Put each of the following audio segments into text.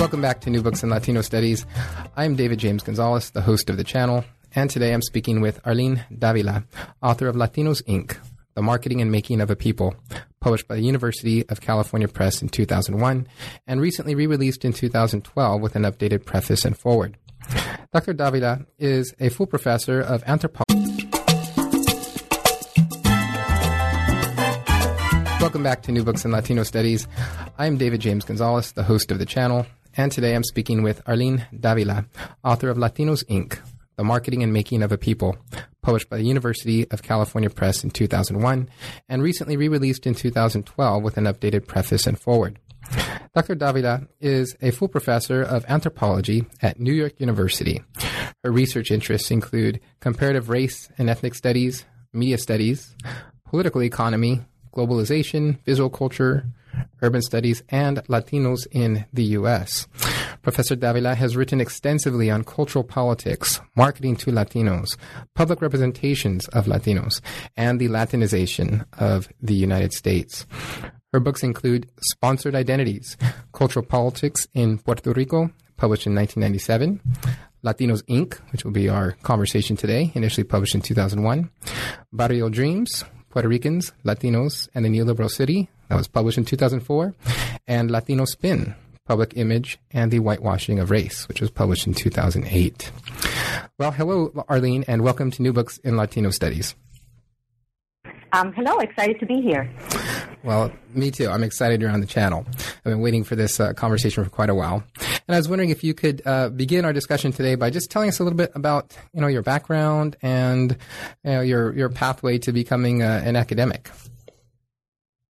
Welcome back to New Books in Latino Studies. I'm David James Gonzalez, the host of the channel, and today I'm speaking with Arlene Davila, author of Latinos Inc., The Marketing and Making of a People, published by the University of California Press in 2001, and recently re released in 2012 with an updated preface and forward. Dr. Davila is a full professor of anthropology. Welcome back to New Books in Latino Studies. I'm David James Gonzalez, the host of the channel, and today I'm speaking with Arlene Davila, author of Latinos Inc., The Marketing and Making of a People, published by the University of California Press in 2001, and recently re released in 2012 with an updated preface and forward. Dr. Davila is a full professor of anthropology at New York University. Her research interests include comparative race and ethnic studies, media studies, political economy, globalization, visual culture, urban studies, and Latinos in the U.S. Professor Davila has written extensively on cultural politics, marketing to Latinos, public representations of Latinos, and the Latinization of the United States. Her books include Sponsored Identities, Cultural Politics in Puerto Rico, published in 1997, Latinos Inc., which will be our conversation today, initially published in 2001, Barrio Dreams, Puerto Ricans, Latinos, and the Neoliberal City. That was published in 2004. And Latino Spin, Public Image and the Whitewashing of Race, which was published in 2008. Well, hello, Arlene, and welcome to New Books in Latino Studies. Um, hello, excited to be here. Well, me too. I'm excited you're on the channel. I've been waiting for this uh, conversation for quite a while, and I was wondering if you could uh, begin our discussion today by just telling us a little bit about you know your background and you know, your your pathway to becoming uh, an academic.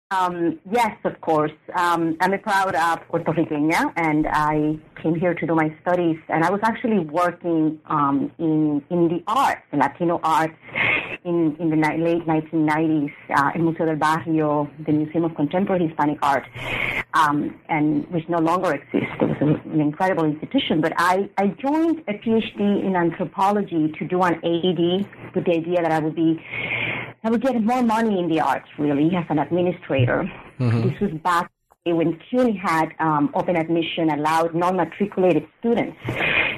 Um, yes, of course. Um, I'm a proud uh, Puerto Riqueña, and I came here to do my studies. And I was actually working um, in in the arts, in Latino arts, in in the ni- late 1990s uh, in Museo del Barrio, the Museum of Contemporary Hispanic Art, um, and which no longer exists. It was an, an incredible institution. But I I joined a PhD in anthropology to do an AED with the idea that I would be I would get more money in the arts, really, as an administrator. Mm-hmm. This was back when CUNY had um, open admission, allowed non-matriculated students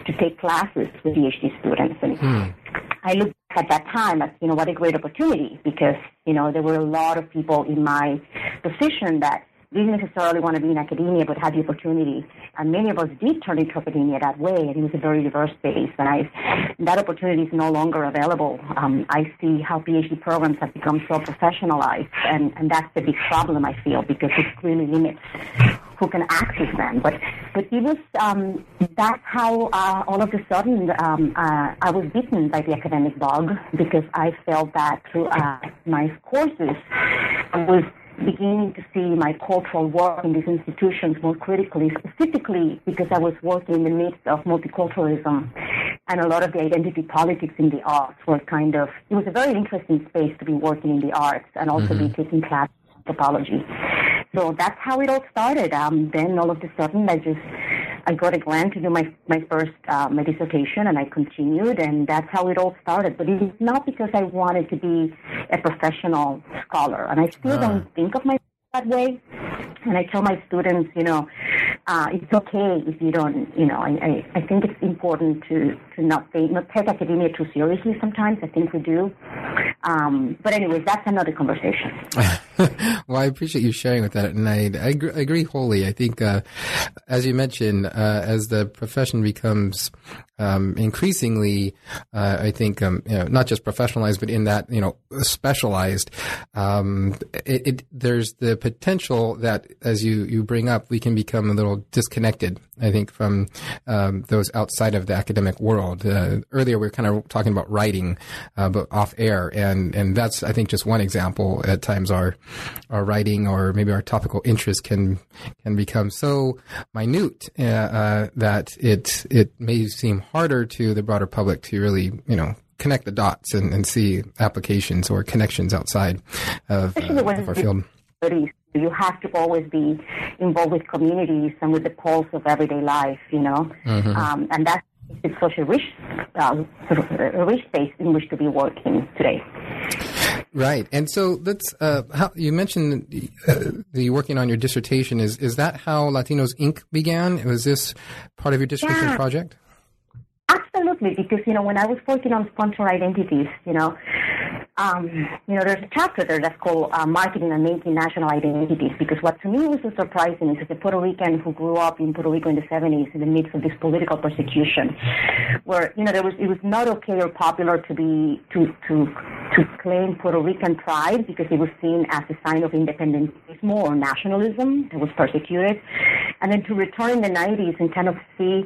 to take classes with PhD students. And mm. I looked at that time you know, what a great opportunity because, you know, there were a lot of people in my position that didn't necessarily want to be in academia, but had the opportunity. And many of us did turn into academia that way, and it was a very diverse space. And I, that opportunity is no longer available. Um, I see how PhD programs have become so professionalized, and, and that's the big problem I feel because it really limits who can access them. But but it was um, that's how uh, all of a sudden um, uh, I was bitten by the academic bug because I felt that through uh, my courses I was beginning to see my cultural work in these institutions more critically, specifically because I was working in the midst of multiculturalism and a lot of the identity politics in the arts were kind of, it was a very interesting space to be working in the arts and also mm-hmm. be taking classes anthropology. So that's how it all started. Um, then all of a sudden I just I got a grant to do my my first uh, my dissertation, and I continued, and that's how it all started. But it is not because I wanted to be a professional scholar, and I still uh. don't think of myself that way. And I tell my students, you know, uh, it's okay if you don't, you know, I, I, I think it's important to, to not take, not take academia too seriously sometimes. I think we do. Um, but anyways, that's another conversation. well, I appreciate you sharing with that. And I, I, agree, I agree wholly. I think, uh, as you mentioned, uh, as the profession becomes um, increasingly, uh, I think, um, you know, not just professionalized, but in that, you know, specialized, um, it, it, there's the potential that, as you, you bring up, we can become a little disconnected, I think, from um, those outside of the academic world. Uh, earlier, we were kind of talking about writing, uh, but off air, and, and that's, I think, just one example. At times, our, our writing or maybe our topical interest can, can become so minute uh, uh, that it, it may seem harder to the broader public to really, you know, connect the dots and, and see applications or connections outside of, uh, of our field. You have to always be involved with communities and with the pulse of everyday life, you know, mm-hmm. um, and that's it's such a rich, a rich space in which to be working today. Right, and so let's. Uh, how, you mentioned uh, the working on your dissertation. Is is that how Latinos Inc. began? Was this part of your dissertation yeah. project? Absolutely, because you know when I was working on sponsor identities, you know, um, you know, there's a chapter there that's called uh, Marketing and Making National Identities because what to me was so surprising is as a Puerto Rican who grew up in Puerto Rico in the 70s in the midst of this political persecution, where, you know, there was, it was not okay or popular to be, to, to, to claim Puerto Rican pride because it was seen as a sign of independentismo or nationalism that was persecuted. And then to return in the 90s and kind of see,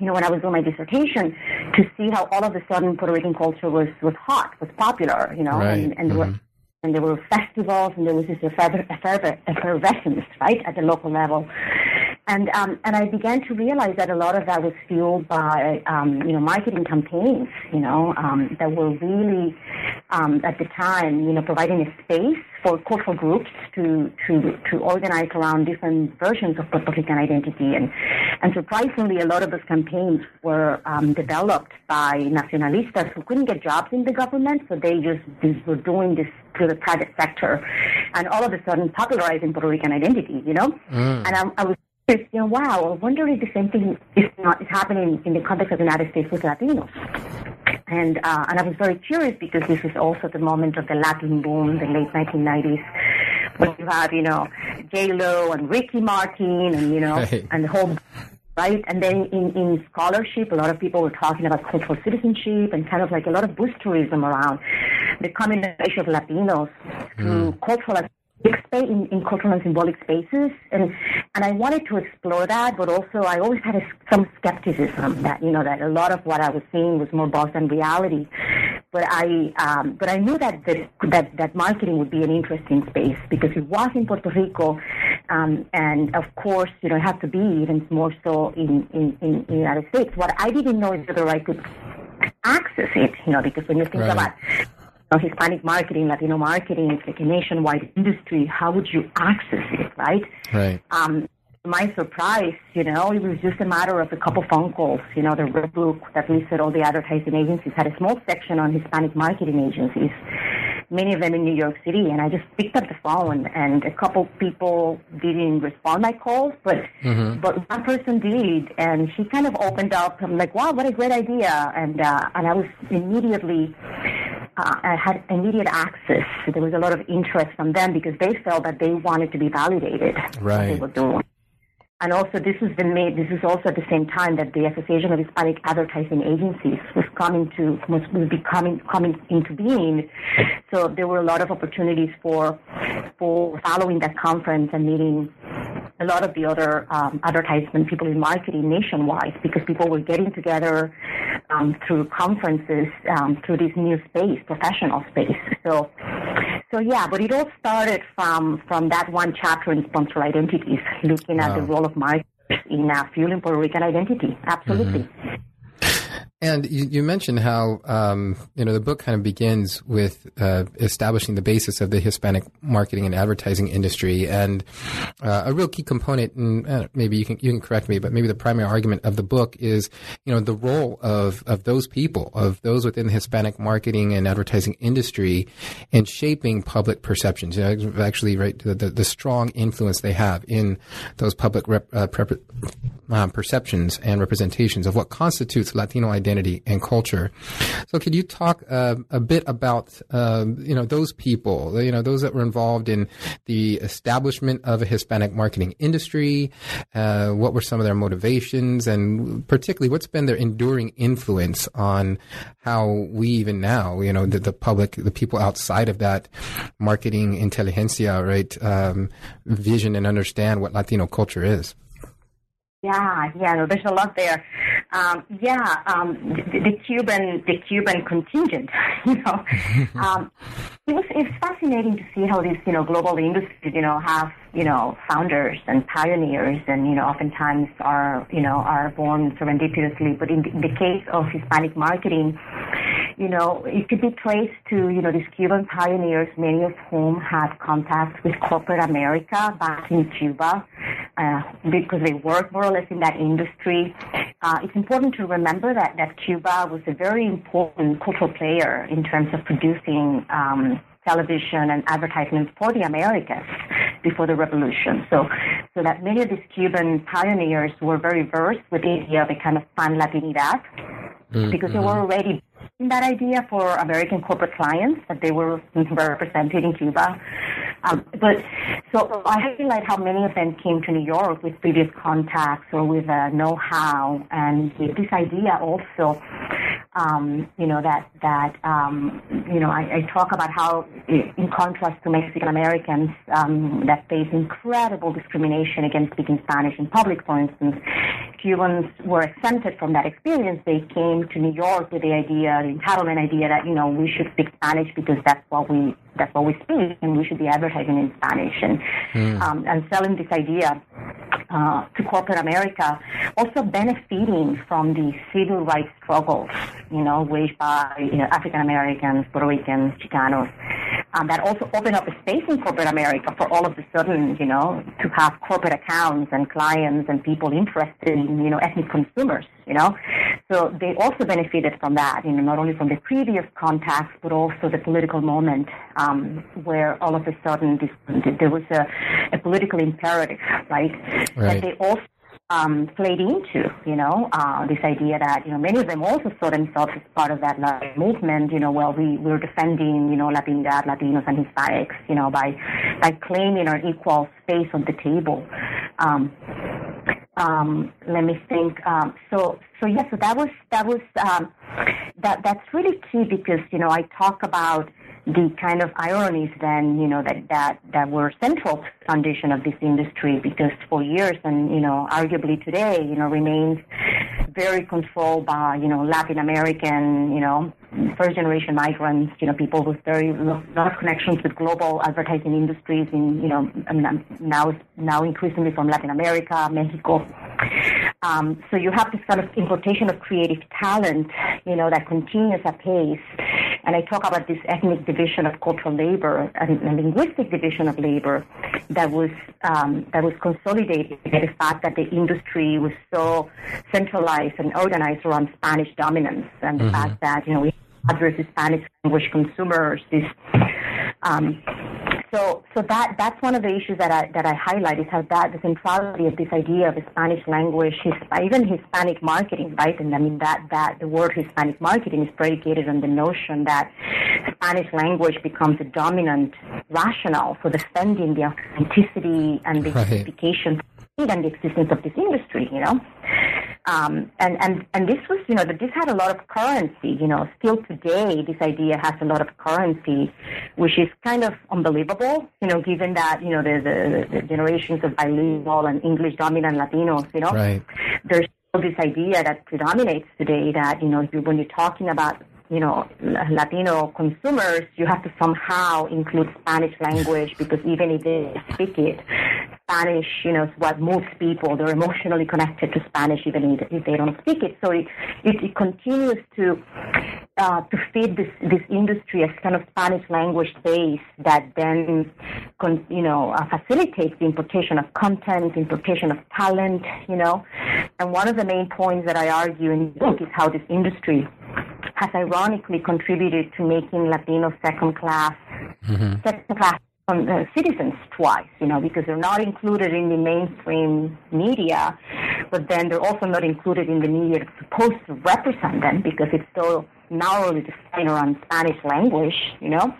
you know, when I was doing my dissertation, to see how all of a sudden Puerto Rican culture was, was hot, was popular, you know, right. and, and, mm-hmm. were, and there were festivals and there was this effervescence, right, at the local level. And um, and I began to realize that a lot of that was fueled by um, you know marketing campaigns, you know, um, that were really um, at the time, you know, providing a space for cultural groups to to to organize around different versions of Puerto Rican identity. And and surprisingly, a lot of those campaigns were um, developed by nacionalistas who couldn't get jobs in the government, so they just were doing this through the private sector, and all of a sudden popularizing Puerto Rican identity, you know. Mm. And I, I was you know, wow, I wonder if the same thing is not is happening in the context of the United States with Latinos. And uh, and I was very curious because this is also the moment of the Latin boom, the late 1990s, when you have you know J Lo and Ricky Martin and you know Right. and the whole right? And then in, in scholarship, a lot of people were talking about cultural citizenship and kind of like a lot of boosterism around the coming of Latinos through cultural space in, in cultural and symbolic spaces, and and I wanted to explore that, but also I always had a, some skepticism that you know that a lot of what I was seeing was more buzz than reality. But I um, but I knew that, that that that marketing would be an interesting space because it was in Puerto Rico, um, and of course you know it had to be even more so in in, in, in the United States. What I didn't know is whether I could access it, you know, because when you think Right. about know, Hispanic marketing, Latino marketing, it's like a nationwide industry. How would you access it, right? Right. Um, to my surprise, you know, it was just a matter of a couple phone calls. You know, the Red Book that listed all the advertising agencies had a small section on Hispanic marketing agencies, many of them in New York City, and I just picked up the phone, and a couple people didn't respond my calls, but but one person did, and she kind of opened up. I'm like, wow, what a great idea, and uh, and I was immediately uh, I had immediate access. There was a lot of interest from them because they felt that they wanted to be validated what they were doing. And also, this has been made. This is also at the same time that the Association of Hispanic Advertising Agencies was coming to was, was becoming coming into being. So there were a lot of opportunities for for following that conference and meeting a lot of the other um, advertisement people in marketing nationwide because people were getting together um, through conferences um, through this new space, professional space. So, so yeah, but it all started from from that one chapter in sponsor identities, looking at the role of marketers in uh, fueling Puerto Rican identity. Absolutely. And you, you mentioned how um, you know the book kind of begins with uh, establishing the basis of the Hispanic marketing and advertising industry, and uh, a real key component. And uh, maybe you can you can correct me, but maybe the primary argument of the book is you know the role of of those people, of those within the Hispanic marketing and advertising industry, in shaping public perceptions. You know, actually, right, the, the, the strong influence they have in those public rep, uh, prep, um, perceptions and representations of what constitutes Latino identity and culture. So, could you talk uh, a bit about um, you know those people, you know those that were involved in the establishment of a Hispanic marketing industry? Uh, what were some of their motivations, and particularly what's been their enduring influence on how we even now, you know, the, the public, the people outside of that marketing intelligentsia, right, um, vision and understand what Latino culture is. Yeah, yeah, there's a lot there. Um, yeah, um, the, the Cuban, the Cuban contingent, you know, um, it was it's fascinating to see how these, you know, global industries, you know, have, you know, founders and pioneers, and you know, oftentimes are, you know, are born serendipitously. But in the, in the case of Hispanic marketing, you know, it could be traced to, you know, these Cuban pioneers, many of whom had contacts with corporate America back in Cuba, uh, because they worked more or less in that industry. Uh, it's important to remember that, that Cuba was a very important cultural player in terms of producing um, television and advertisement for the Americas before the revolution. So, so that many of these Cuban pioneers were very versed with the idea of a kind of pan Latinidad mm-hmm. because they were already that idea for American corporate clients that they were represented in Cuba. Um, but so I highlight how many of them came to New York with previous contacts or with uh, know-how and with this idea also um, you know, that, that um, you know, I, I, talk about how, in contrast to Mexican Americans um, that face incredible discrimination against speaking Spanish in public, for instance, Cubans were exempted from that experience. They came to New York with the idea, the entitlement idea that, you know, we should speak Spanish because that's what we, that's what we speak and we should be advertising in Spanish and, mm. um, and selling this idea uh, to corporate America, also benefiting from the civil rights struggles, you know, waged by you know, African Americans, Puerto Ricans, Chicanos. Um, that also opened up a space in corporate America for all of a sudden, you know, to have corporate accounts and clients and people interested in, you know, ethnic consumers, you know. So they also benefited from that, you know, not only from the previous contacts, but also the political moment um, where all of a sudden this, there was a, a political imperative, right? right. That they also um, played into, you know, uh, this idea that, you know, many of them also saw themselves as part of that movement, you know, well, we, we're defending, you know, Latinidad, Latinos and Hispanics, you know, by, by claiming our equal space on the table. Um, um, let me think. Um, so, so yes, yeah, so that was, that was, um, that, that's really key because, you know, I talk about, the kind of ironies then, you know, that, that, that were central foundation of this industry because for years and, you know, arguably today, you know, remains very controlled by, you know, Latin American, you know, first generation migrants, you know, people with very lot of connections with global advertising industries in, you know, now, now increasingly from Latin America, Mexico. Um, so you have this kind of importation of creative talent, you know, that continues apace and I talk about this ethnic division of cultural labor and, and linguistic division of labor that was um, that was consolidated by the fact that the industry was so centralized and organized around Spanish dominance, and the mm-hmm. fact that you know we address Spanish language consumers, this um, so, so that that's one of the issues that I that I highlight is how that the centrality of this idea of Spanish language, even Hispanic marketing, right? And I mean that that the word Hispanic marketing is predicated on the notion that Spanish language becomes a dominant rationale for defending the authenticity and the right. justification and the existence of this industry, you know. Um, and, and, and this was, you know, that this had a lot of currency, you know, still today this idea has a lot of currency, which is kind of unbelievable, you know, given that, you know, the, the, the generations of bilingual and English dominant Latinos, you know, right. there's still this idea that predominates today that, you know, when you're talking about you know, Latino consumers, you have to somehow include Spanish language because even if they speak it, Spanish, you know, is what moves people. They're emotionally connected to Spanish even if they don't speak it. So it, it, it continues to uh, to feed this this industry as kind of Spanish language base that then, con, you know, uh, facilitates the importation of content, importation of talent, you know. And one of the main points that I argue in the book is how this industry has ironically contributed to making Latinos second class, mm-hmm. second class um, uh, citizens twice, you know, because they're not included in the mainstream media, but then they're also not included in the media that's supposed to represent them because it's so narrowly defined around Spanish language, you know,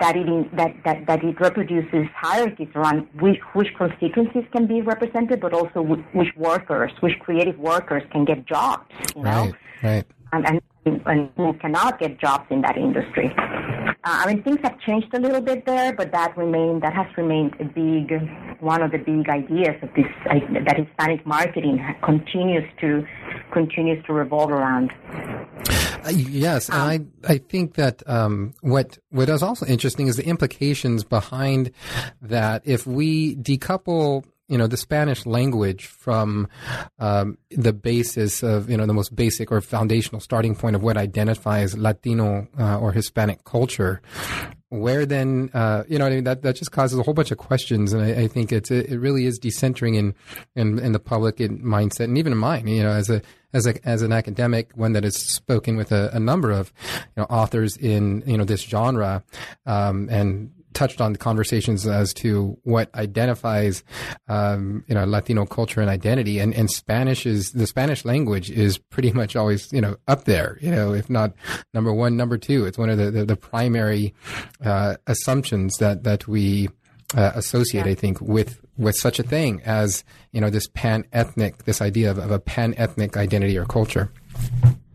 that it, that, that, that it reproduces hierarchies around which, which constituencies can be represented, but also which workers, which creative workers can get jobs, you know. Right, right. And, and and who cannot get jobs in that industry. Uh, I mean, things have changed a little bit there, but that remained that has remained a big one of the big ideas of this uh, that Hispanic marketing continues to continues to revolve around. Uh, yes, and I I think that um, what what is also interesting is the implications behind that. If we decouple you know the Spanish language from um, the basis of you know the most basic or foundational starting point of what identifies Latino uh, or Hispanic culture. where then uh, you know I mean that that just causes a whole bunch of questions, and I, I think it's it, it, really is decentering in, in in the public mindset, and even in mine. You know, as a as a as an academic, one that has spoken with a, a number of you know authors in you know this genre, um, and touched on the conversations as to what identifies, um, you know, Latino culture and identity. And, and Spanish is, the Spanish language is pretty much always, you know, up there, you know, if not number one, number two. It's one of the, the, the primary, uh, assumptions that, that we, uh, associate, yeah. I think, with, with such a thing as, you know, this pan-ethnic, this idea of, of a pan-ethnic identity or culture.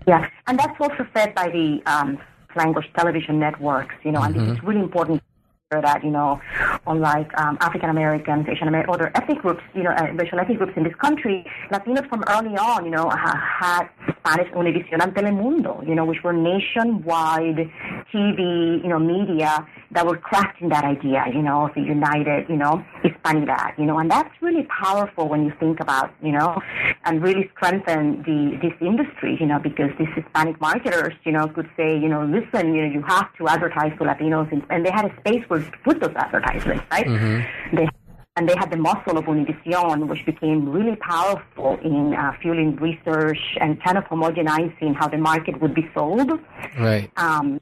Yeah, and that's also fed by the um, language television networks, you know, mm-hmm. and this is really important that you know, unlike um, African Americans, Asian American, other ethnic groups, you know, uh, racial ethnic groups in this country, Latinos from early on, you know, had Spanish Univision and Telemundo, you know, which were nationwide TV, you know, media that were crafting that idea, you know, of the united, you know, Hispanidad, you know, and that's really powerful when you think about, you know, and really strengthen the this industry, you know, because these Hispanic marketers, you know, could say, you know, listen, you know, you have to advertise to Latinos, and, and they had a space where put those advertisements, right? Mm-hmm. They and they had the muscle of Univision, which became really powerful in uh, fueling research and kind of homogenizing how the market would be sold. Right. Um,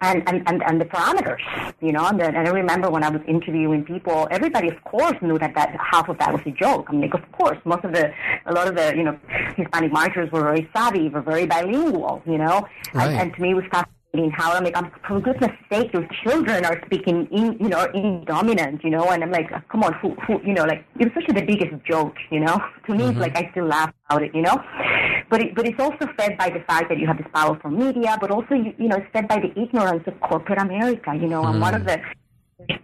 and, and, and, and the parameters, you know, and, the, and I remember when I was interviewing people, everybody of course knew that, that half of that was a joke. I mean, like, of course, most of the, a lot of the, you know, Hispanic marketers were very savvy, were very bilingual, you know, right. and, and to me it was fascinating how I'm like, I'm for goodness sake, your children are speaking in, you know, in dominant, you know, and I'm like, come on, who, who, you know, like it was such a, the biggest joke, you know. To me, mm-hmm. it's like I still laugh about it, you know. But it, but it's also fed by the fact that you have this powerful media, but also you, you know, it's fed by the ignorance of corporate America, you know. Mm. And one of the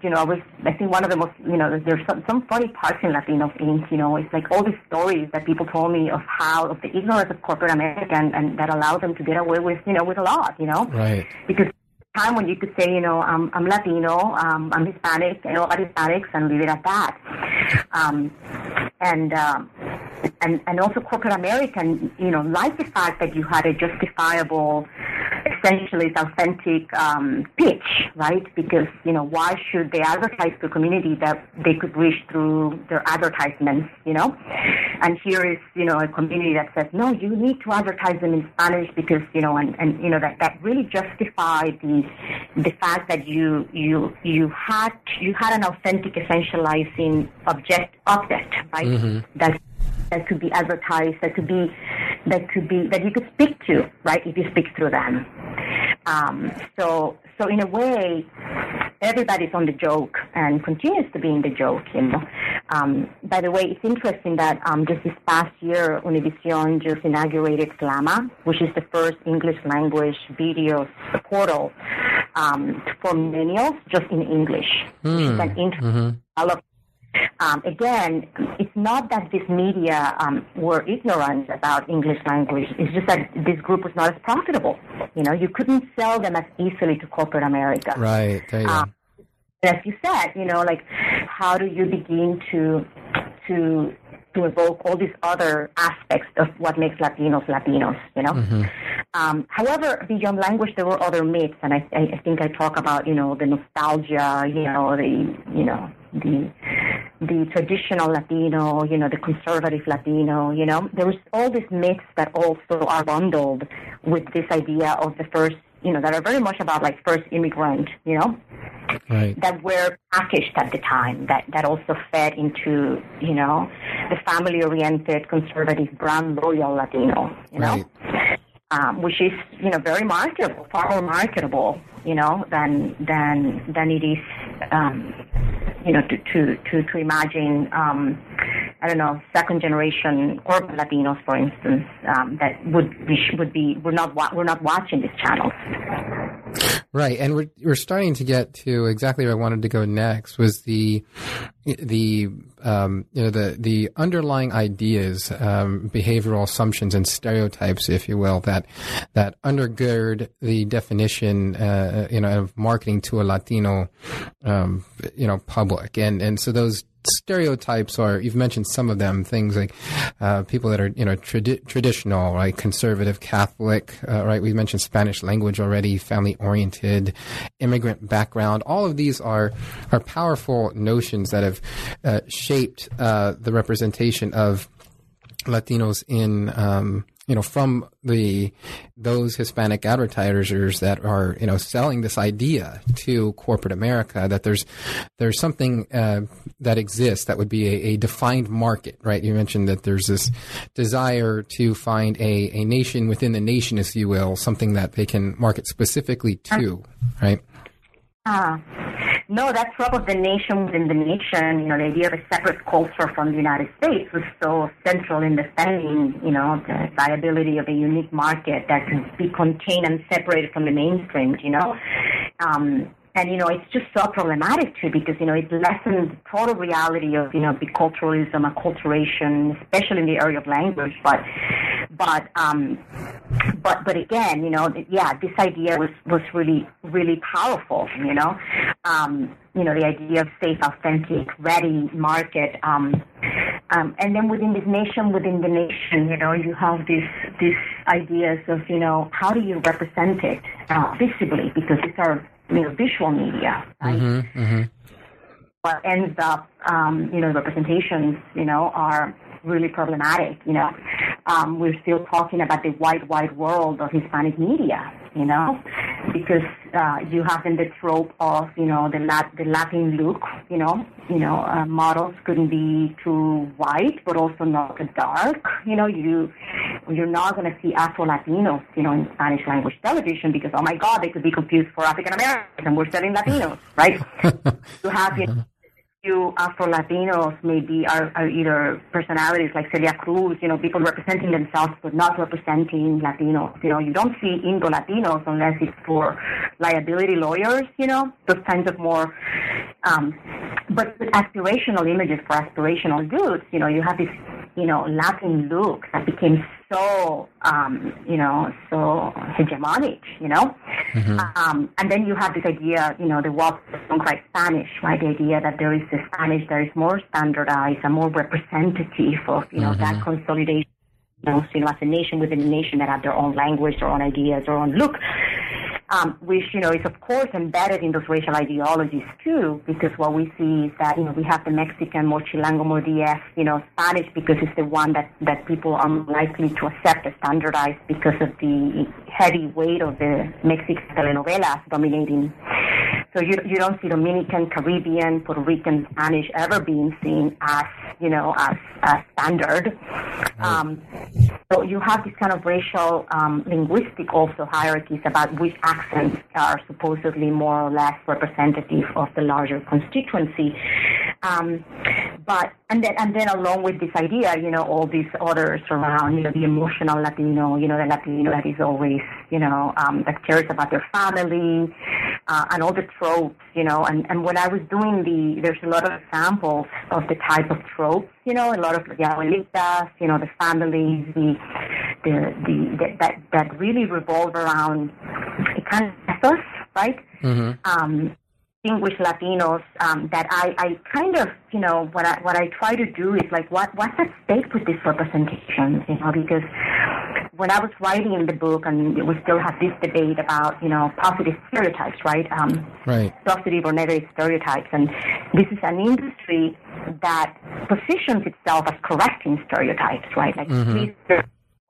you know, I was I think one of the most, you know, there's some, some funny parts in Latinos Inc. You know, it's like all these stories that people told me of how of the ignorance of corporate America and, and that allowed them to get away with, you know, with a lot. You know, right? Because time when you could say, you know, I'm, I'm Latino, um, I'm Hispanic, I know about Hispanics, and leave it at that. Um, and um, and and also corporate American, you know, like the fact that you had a justifiable essentially it's authentic um, pitch, right? Because you know why should they advertise to a community that they could reach through their advertisements, you know? And here is you know a community that says no, you need to advertise them in Spanish because you know and, and you know that that really justified the the fact that you you you had you had an authentic essentializing object object, right? Mm-hmm. That that could be advertised, that could be that could be that you could speak to, right? If you speak through them. Um, so so in a way, everybody's on the joke and continues to be in the joke. You know. Um, by the way, it's interesting that um, just this past year, Univision just inaugurated Flama, which is the first English language video portal um, for millennials, just in English. Mm. Which is an interesting mm-hmm. Um, again, it's not that this media um, were ignorant about English language. It's just that this group was not as profitable. You know, you couldn't sell them as easily to corporate America. Right. There you um, as you said, you know, like how do you begin to to to evoke all these other aspects of what makes Latinos Latinos, you know. Mm-hmm. Um, however, beyond language, there were other myths, and I, I think I talk about, you know, the nostalgia, you know, the, you know, the the traditional Latino, you know, the conservative Latino, you know, there was all these myths that also are bundled with this idea of the first, you know, that are very much about like first immigrant, you know, right. that were packaged at the time, that, that also fed into, you know, the family-oriented, conservative, brand loyal Latino, you know. Right. Um, which is, you know, very marketable, far more marketable, you know, than than than it is um, you know, to, to, to, to imagine, um, I don't know, second generation urban Latinos, for instance, um, that would be, would be, we're not, we're not watching these channels. Right, and we're we're starting to get to exactly where I wanted to go next was the the um, you know the the underlying ideas, um, behavioral assumptions, and stereotypes, if you will, that that undergird the definition uh, you know of marketing to a Latino um, you know public, and and so those stereotypes are you've mentioned some of them things like uh, people that are you know tradi- traditional right? Conservative catholic uh, right? We mentioned spanish language already family oriented immigrant background. All of these are are powerful notions that have uh, shaped uh, the representation of latinos in um, you know, from the those Hispanic advertisers that are you know selling this idea to corporate America that there's there's something uh, that exists that would be a, a, defined market, right? You mentioned that there's this desire to find a, a nation within the nation, if you will, something that they can market specifically to, right? Ah. No, that trope of the nation within the nation, you know, the idea of a separate culture from the United States was so central in defending, you know, the viability of a unique market that could be contained and separated from the mainstream, you know. Um, and you know it's just so problematic too because you know it lessens the total reality of you know biculturalism, acculturation, especially in the area of language. But but um, but but again, you know, yeah, this idea was was really really powerful. You know, um, you know the idea of safe, authentic, ready market. Um, um, and then within this nation, within the nation, you know, you have these these ideas of you know how do you represent it uh, visibly because these are you know, visual media, right? Mm-hmm, mm-hmm. What ends up, um, you know, representations, you know, are really problematic. You know, um, we're still talking about the wide, wide world of Hispanic media. You know, because uh, you have in the trope of you know the Lat- the Latin look. You know, you know uh, models couldn't be too white, but also not too dark. You know, you you're not going to see Afro Latinos, you know, in Spanish language television because oh my God, they could be confused for African Americans, and we're selling Latinos, right? you have you know, few Afro Latinos maybe are, are either personalities like Celia Cruz, you know, people representing themselves but not representing Latinos. You know, you don't see Indo Latinos unless it's for liability lawyers, you know, those kinds of more um, but aspirational images for aspirational dudes, you know, you have this, you know, Latin look that became so, um, you know, so hegemonic, you know. Mm-hmm. Um, and then you have this idea, you know, the walk don't cry Spanish, right? The idea that there is a Spanish that is more standardized and more representative of, you know, mm-hmm. that consolidation you know, as a nation within a nation that have their own language, their own ideas, their own look um, which you know is of course embedded in those racial ideologies too, because what we see is that you know we have the Mexican more chilango, more DF, you know Spanish because it's the one that that people are likely to accept as standardized because of the heavy weight of the Mexican telenovelas dominating. So you you don't see Dominican, Caribbean, Puerto Rican Spanish ever being seen as you know as, as standard. Um, so you have this kind of racial um, linguistic also hierarchies about which accents are supposedly more or less representative of the larger constituency. Um, but and then and then along with this idea, you know, all these others around, you know, the emotional Latino, you know, the Latino that is always, you know, um, that cares about their family, uh, and all the tropes, you know. And and when I was doing the, there's a lot of examples of the type of tropes, you know, a lot of the abuelitas, you know, the families, the the the, the that that really revolve around of right? Mm-hmm. Um, distinguish Latinos um, that I, I kind of, you know, what I, what I try to do is like, what, what's at stake with this representation, you know, because when I was writing the book and we still have this debate about, you know, positive stereotypes, right? Um, right. Positive or negative stereotypes. And this is an industry that positions itself as correcting stereotypes, right? Like, mm-hmm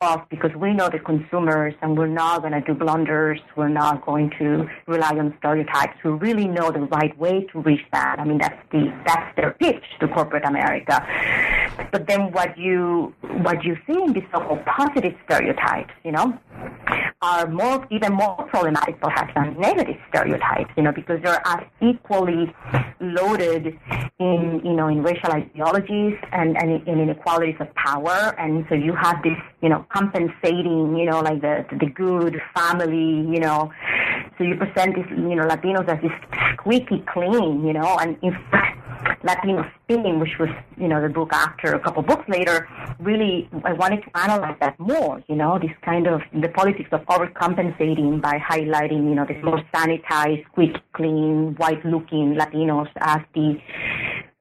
off because we know the consumers and we're not going to do blunders. We're not going to rely on stereotypes. We really know the right way to reach that. I mean, that's the that's their pitch to corporate America. But then what you what you see in these so-called positive stereotypes, you know, are more even more problematic perhaps than negative stereotypes, you know, because they're as equally loaded in you know in racial ideologies and, and in inequalities of power, and so you have this you know compensating, you know, like the the good family, you know. So you present this, you know, Latinos as this squeaky clean, you know, and in fact, Latino Spin, which was, you know, the book after a couple books later, really, I wanted to analyze that more, you know, this kind of, the politics of overcompensating by highlighting, you know, the more sanitized, squeaky clean, white looking Latinos as the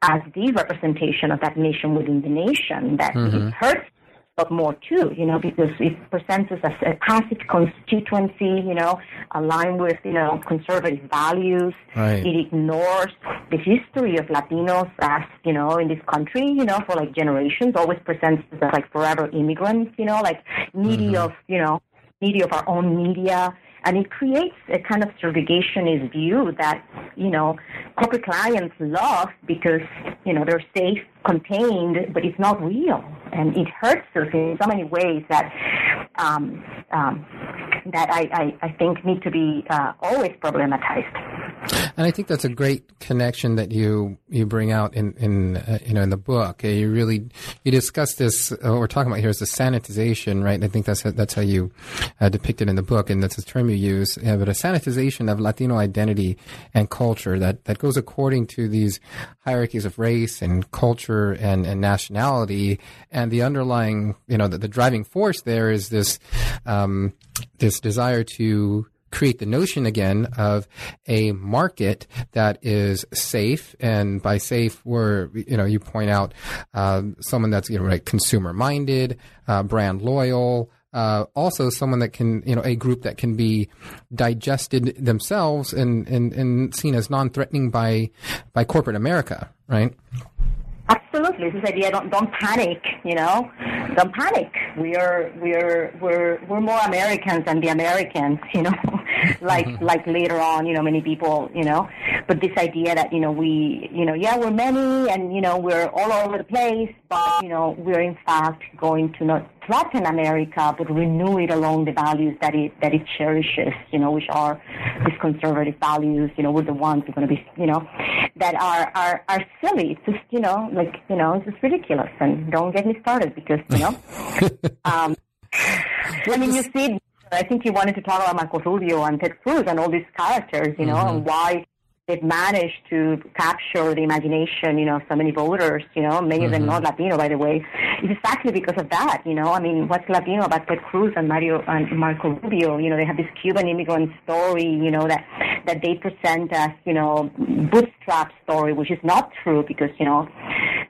as the representation of that nation within the nation, that mm-hmm. it hurts but more too, you know, because it presents us as a passive constituency, you know, aligned with, you know, conservative values. Right. It ignores the history of Latinos as, you know, in this country, you know, for like generations, always presents us as like forever immigrants, you know, like needy mm-hmm. of, you know, needy of our own media, and it creates a kind of segregationist view that, you know, corporate clients love because, you know, they're safe, contained, but it's not real. And it hurts us in so many ways that, um, um, that I, I, I, think need to be uh, always problematized. And I think that's a great connection that you you bring out in in uh, you know in the book. Uh, you really you discuss this. Uh, what we're talking about here is the sanitization, right? And I think that's that's how you uh, depict it in the book, and that's a term you use. Yeah, but a sanitization of Latino identity and culture that that goes according to these hierarchies of race and culture and, and nationality, and the underlying you know the, the driving force there is this um, this desire to create the notion again of a market that is safe. And by safe, we're, you know, you point out uh, someone that's, you know, right, consumer minded, uh, brand loyal, uh, also someone that can, you know, a group that can be digested themselves and, and, and seen as non-threatening by, by corporate America, right? Absolutely, this idea don't don't panic, you know, don't panic. We are we are we're we're more Americans than the Americans, you know, like mm-hmm. like later on, you know, many people, you know, but this idea that you know we, you know, yeah, we're many and you know we're all over the place, but you know we're in fact going to not Latin America, but renew it along the values that it that it cherishes, you know, which are these conservative values. You know, we're the ones who are going to be, you know, that are are are silly. It's just, you know, like you know, it's just ridiculous. And don't get me started because you know, um, I mean, you see. I think you wanted to talk about Marco Rubio and Ted Cruz and all these characters, you know, mm-hmm. and why they've managed to capture the imagination, you know, of so many voters, you know, many of them mm-hmm. not Latino, by the way, it's exactly because of that, you know. I mean, what's Latino about Ted Cruz and Mario and Marco Rubio? You know, they have this Cuban immigrant story, you know, that that they present as, you know, bootstrap story, which is not true because, you know,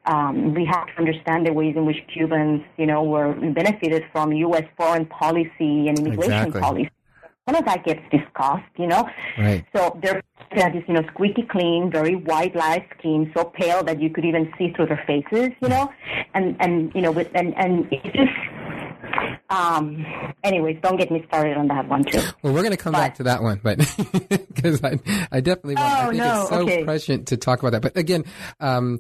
um, we have to understand the ways in which Cubans, you know, were benefited from U.S. foreign policy and immigration exactly. policy none of that gets discussed, you know. Right. So they're this, you know, squeaky clean, very white, light skin, so pale that you could even see through their faces, you know, and and you know, with and and it's just um, anyways, don't get me started on that one too. Well, we're going to come but, back to that one, but because I, I definitely want, oh, I think no, it's so okay. prescient to talk about that. But again, um,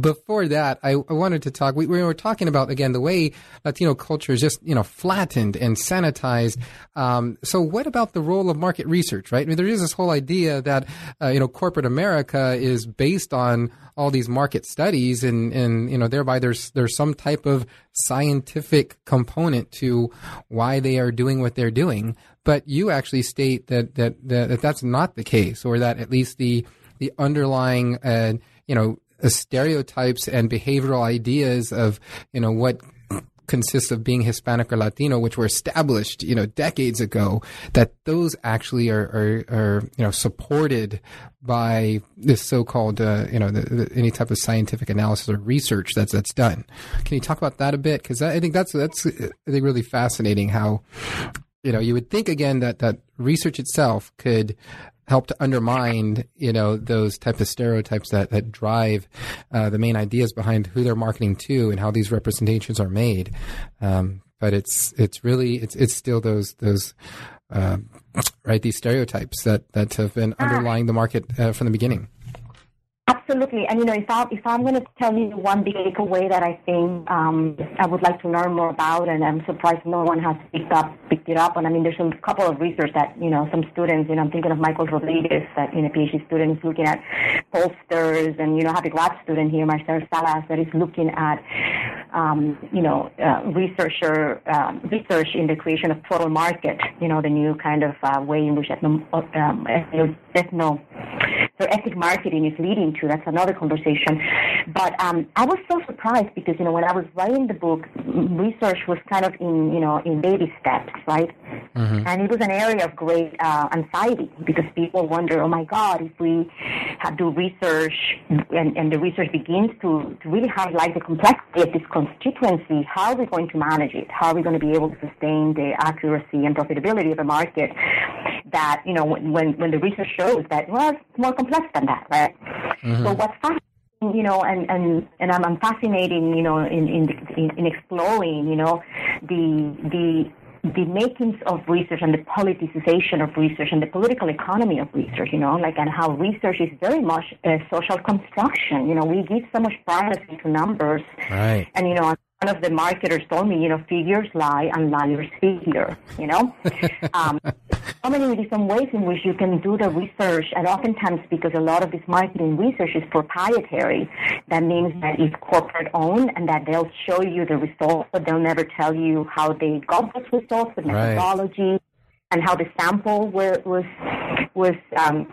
before that, I, I, wanted to talk. We, we, were talking about again the way Latino culture is just you know flattened and sanitized. Um, so, what about the role of market research? Right? I mean, there is this whole idea that uh, you know corporate America is based on all these market studies, and and you know thereby there's there's some type of scientific component to why they are doing what they're doing. But you actually state that that that, that that's not the case, or that at least the the underlying uh, you know stereotypes and behavioral ideas of you know what consists of being Hispanic or Latino, which were established, you know, decades ago, that those actually are, are, are you know, supported by this so-called, uh, you know, the, the, any type of scientific analysis or research that's that's done. Can you talk about that a bit? Because I think that's that's I think really fascinating how. You know, you would think again that, that research itself could help to undermine, you know, those type of stereotypes that, that drive uh, the main ideas behind who they're marketing to and how these representations are made. Um, but it's it's really it's it's still those those uh, right these stereotypes that that have been ah. underlying the market uh, from the beginning. Absolutely, and you know, if I if I'm going to tell you one big takeaway that I think um, I would like to learn more about, and I'm surprised no one has picked up picked it up. And I mean, there's a couple of research that you know some students, you know, I'm thinking of Michael Rodriguez, that you know, PhD student is looking at pollsters, and you know, have a grad student here, Marcel Salas, that is looking at um, you know, uh, researcher um, research in the creation of total market. You know, the new kind of uh, way in which ethno, um, ethno so ethic marketing is leading to. That's another conversation. But um, I was so surprised because you know when I was writing the book, research was kind of in you know in baby steps, right? Mm-hmm. And it was an area of great uh, anxiety because people wonder, oh my God, if we have do research and, and the research begins to, to really highlight the complexity of this constituency, how are we going to manage it? How are we going to be able to sustain the accuracy and profitability of a market that, you know, when, when the research shows that, well, it's more complex than that, right? Mm-hmm. So what's fascinating you know, and and and I'm, I'm fascinating, you know, in in, in in exploring, you know, the the the makings of research and the politicization of research and the political economy of research, you know, like and how research is very much a social construction. You know, we give so much primacy to numbers, right? And you know, one of the marketers told me, you know, figures lie and liars figure, you know? um, so many different ways in which you can do the research, and oftentimes because a lot of this marketing research is proprietary, that means that it's corporate owned and that they'll show you the results, but they'll never tell you how they got those results, the methodology, right. and how the sample was, was, was um,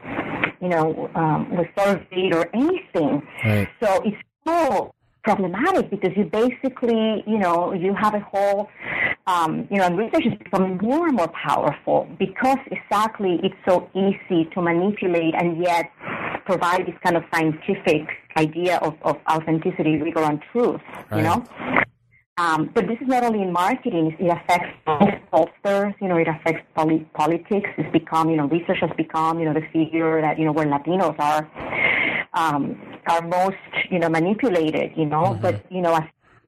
you know, um, was surveyed or anything. Right. So it's so problematic because you basically, you know, you have a whole, um, you know, and research is becoming more and more powerful because exactly it's so easy to manipulate and yet provide this kind of scientific idea of, of authenticity, rigor, and truth, right. you know? Um, but this is not only in marketing, it affects pollsters, you know, it affects poli- politics. It's become, you know, research has become, you know, the figure that, you know, where Latinos are um, are most, you know, manipulated, you know. Mm-hmm. But, you know, as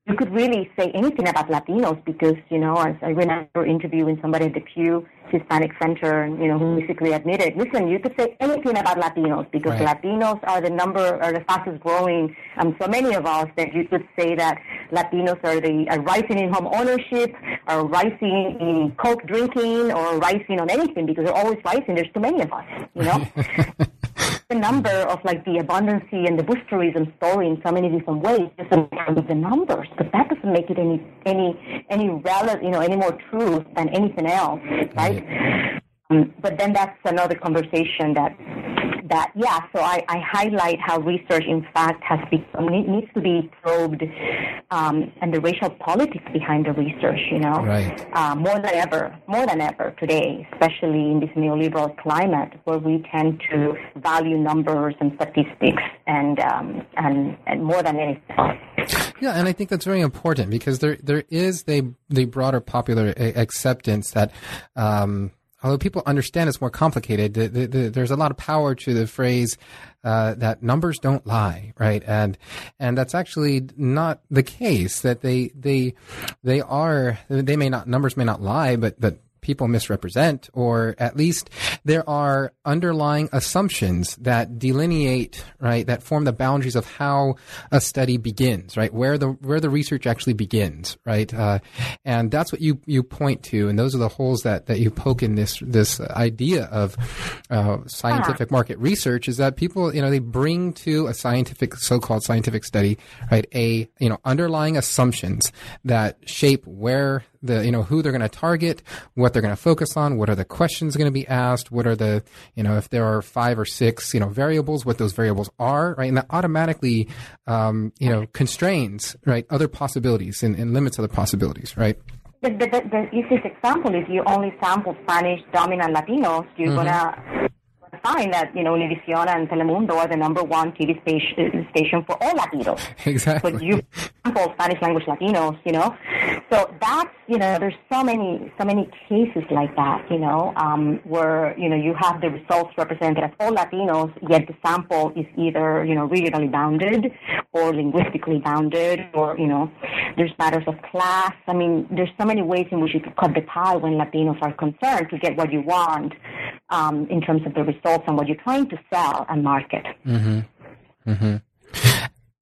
you could really say anything about Latinos because, you know, as I remember interviewing somebody at the Pew Hispanic Center, and, you know, who basically admitted, listen, you could say anything about Latinos because right. Latinos are the number, are the fastest growing, um, so many of us that you could say that Latinos are the are rising in home ownership, are rising in coke drinking, or rising on anything because they're always rising. There's too many of us, you know. the number of like the abundancy and the boosterism story in so many different ways just of the numbers, but that doesn't make it any any any relevant, you know, any more true than anything else, right? Um, but then that's another conversation that that, yeah, so I, I highlight how research, in fact, has become, needs to be probed um, and the racial politics behind the research, you know, right. uh, more than ever, more than ever today, especially in this neoliberal climate where we tend to value numbers and statistics and, um, and, and more than anything else. Yeah, and I think that's very important because there there is the the broader popular acceptance that um, although people understand it's more complicated, the, the, the, there's a lot of power to the phrase uh, that numbers don't lie, right? And and that's actually not the case. That they they they are they may not numbers may not lie, but but people misrepresent, or at least there are underlying assumptions that delineate, right, that form the boundaries of how a study begins, right, where the where the research actually begins, right, uh, and that's what you you point to, and those are the holes that that you poke in this this idea of uh, scientific market research is that people, you know, they bring to a scientific so-called scientific study, right, a you know underlying assumptions that shape where the you know who they're going to target, what they're going to focus on, what are the questions going to be asked, what are the you know if there are five or six you know variables, what those variables are, right, and that automatically um, you know constrains right other possibilities and, and limits other possibilities, right. The, the, the, easiest example is you only sample Spanish dominant Latinos, you're mm-hmm. gonna find that you know Univision and Telemundo are the number one TV station station for all Latinos. Exactly. But you sample Spanish language Latinos, you know. So that's you know there's so many so many cases like that, you know, um, where you know you have the results represented as all Latinos, yet the sample is either you know regionally bounded or linguistically bounded, or you know there's matters of class. I mean, there's so many ways in which you can cut the pie when Latinos are concerned to get what you want um, in terms of the results and what you're trying to sell and market. Mm-hmm. Mm-hmm.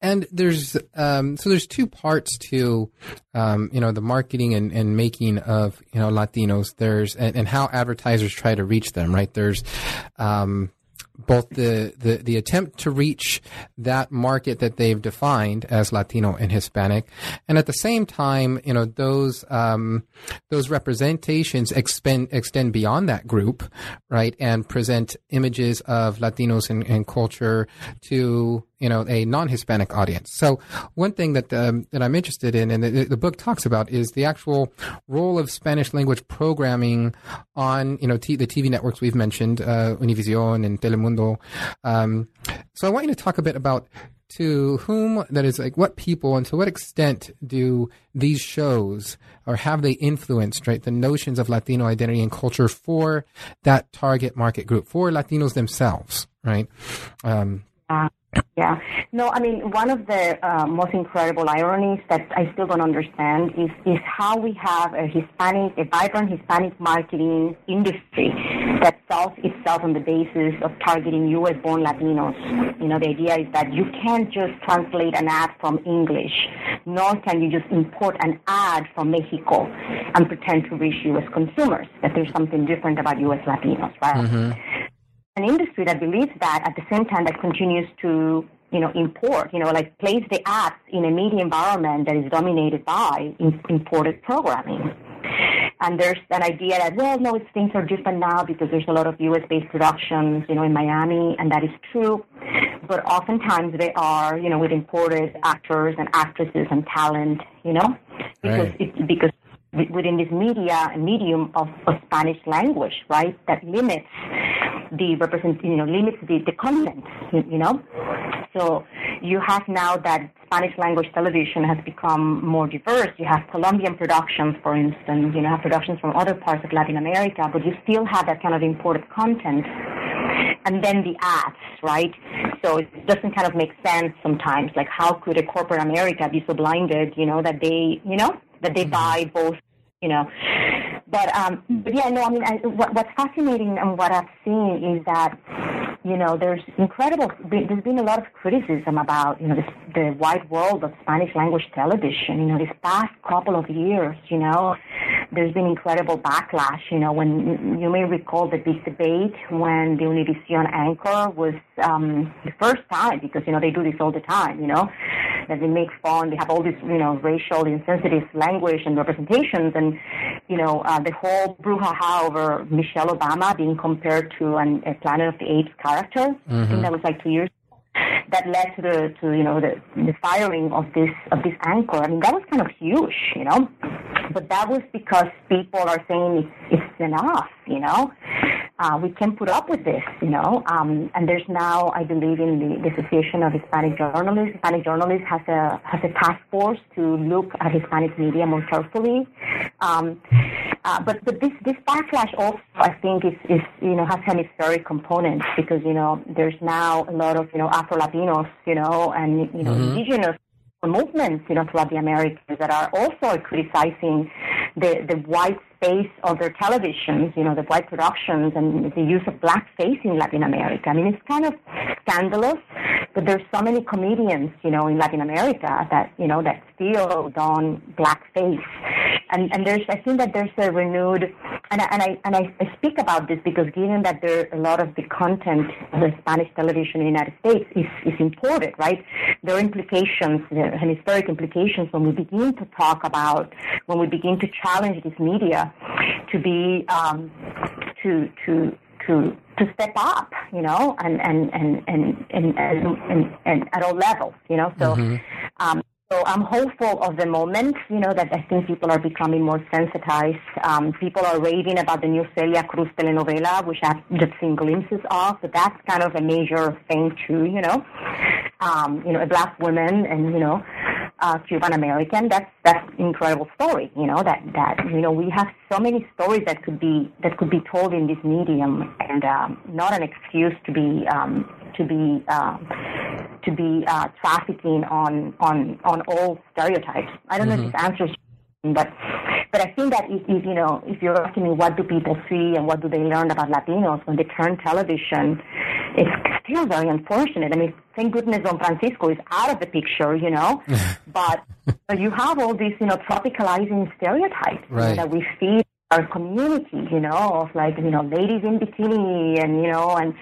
And there's um, so there's two parts to um, you know the marketing and, and making of you know Latinos. There's and, and how advertisers try to reach them. Right there's um, both the, the, the attempt to reach that market that they've defined as Latino and Hispanic, and at the same time, you know, those um, those representations expend, extend beyond that group, right, and present images of Latinos and, and culture to you know, a non-Hispanic audience. So one thing that um, that I'm interested in, and the, the, book talks about, is the actual role of Spanish language programming on, you know, t- the TV networks we've mentioned, uh, Univision and Telemundo. Um, so I want you to talk a bit about to whom that is like what people and to what extent do these shows or have they influenced right the notions of Latino identity and culture for that target market group for Latinos themselves right um, uh, yeah. No, I mean, one of the uh, most incredible ironies that I still don't understand is, is how we have a Hispanic, a vibrant Hispanic marketing industry that sells itself on the basis of targeting U.S. born Latinos. You know, the idea is that you can't just translate an ad from English, nor can you just import an ad from Mexico and pretend to reach U.S. consumers, that there's something different about U.S. Latinos, right? Mm-hmm an industry that believes that at the same time that continues to you know import you know like place the ads in a media environment that is dominated by imported programming and there's an idea that well no it's, things are different now because there's a lot of us based productions you know in miami and that is true but oftentimes they are you know with imported actors and actresses and talent you know because right. it, because within this media medium of, of Spanish language, right, that limits the represent, you know, limits the, the content, you, know. So you have now that Spanish language television has become more diverse. You have Colombian productions, for instance, you know, have productions from other parts of Latin America, but you still have that kind of imported content. And then the ads, right? So it doesn't kind of make sense sometimes. Like, how could a corporate America be so blinded, you know, that they, you know, that they mm-hmm. buy both, you know, but um, but yeah, no, I mean, I, what, what's fascinating and what I've seen is that you know there's incredible. There's been a lot of criticism about you know this, the wide world of Spanish language television. You know, this past couple of years, you know, there's been incredible backlash. You know, when you may recall the big debate when the Univision anchor was um, the first time because you know they do this all the time. You know, that they make fun. They have all this you know racial insensitive language and representations, and you know uh, the whole brouhaha over Michelle Obama being compared to an, a Planet of the Apes character. Mm-hmm. I think mm-hmm. that was like two years that led to the to you know the the firing of this of this anchor. I mean that was kind of huge, you know. But that was because people are saying it's, it's enough, you know uh, we can put up with this, you know. Um, and there's now, I believe, in the, the, Association of Hispanic Journalists, Hispanic Journalists has a has a task force to look at Hispanic media more carefully. Um, uh, but but this this backlash also, I think, is, is you know has hemispheric components because you know there's now a lot of you know Afro Latinos, you know, and you know mm-hmm. indigenous movements, you know, throughout the Americas that are also criticizing the, the white space of their televisions, you know, the white productions and the use of blackface in Latin America. I mean, it's kind of scandalous, but there's so many comedians, you know, in Latin America that, you know, that still don blackface. And, and there's, I think that there's a renewed, and I, and I, and I speak about this because given that there a lot of the content of the Spanish television in the United States is, is imported, right? There are implications, uh, there are hemispheric implications when we begin to talk about, when we begin to challenge this media to be, um, to, to, to to step up, you know, and and and and and, and, and, and at all levels, you know. So mm-hmm. um, so I'm hopeful of the moment, you know, that I think people are becoming more sensitized. Um, people are raving about the new Celia Cruz telenovela, which I've just seen glimpses of. So that's kind of a major thing too, you know. Um, you know, a black woman and, you know, uh, Cuban American. That's that's incredible story. You know that that you know we have so many stories that could be that could be told in this medium, and um, not an excuse to be um, to be uh, to be uh, trafficking on on on all stereotypes. I don't mm-hmm. know if this answers, but but I think that if, if you know if you're asking me what do people see and what do they learn about Latinos when they turn television, it's still very unfortunate. I mean, thank goodness Don Francisco is out of the picture, you know, but you have all these you know tropicalizing stereotypes right. that we feed our community, you know, of like, you know, ladies in bikini and, you know, and,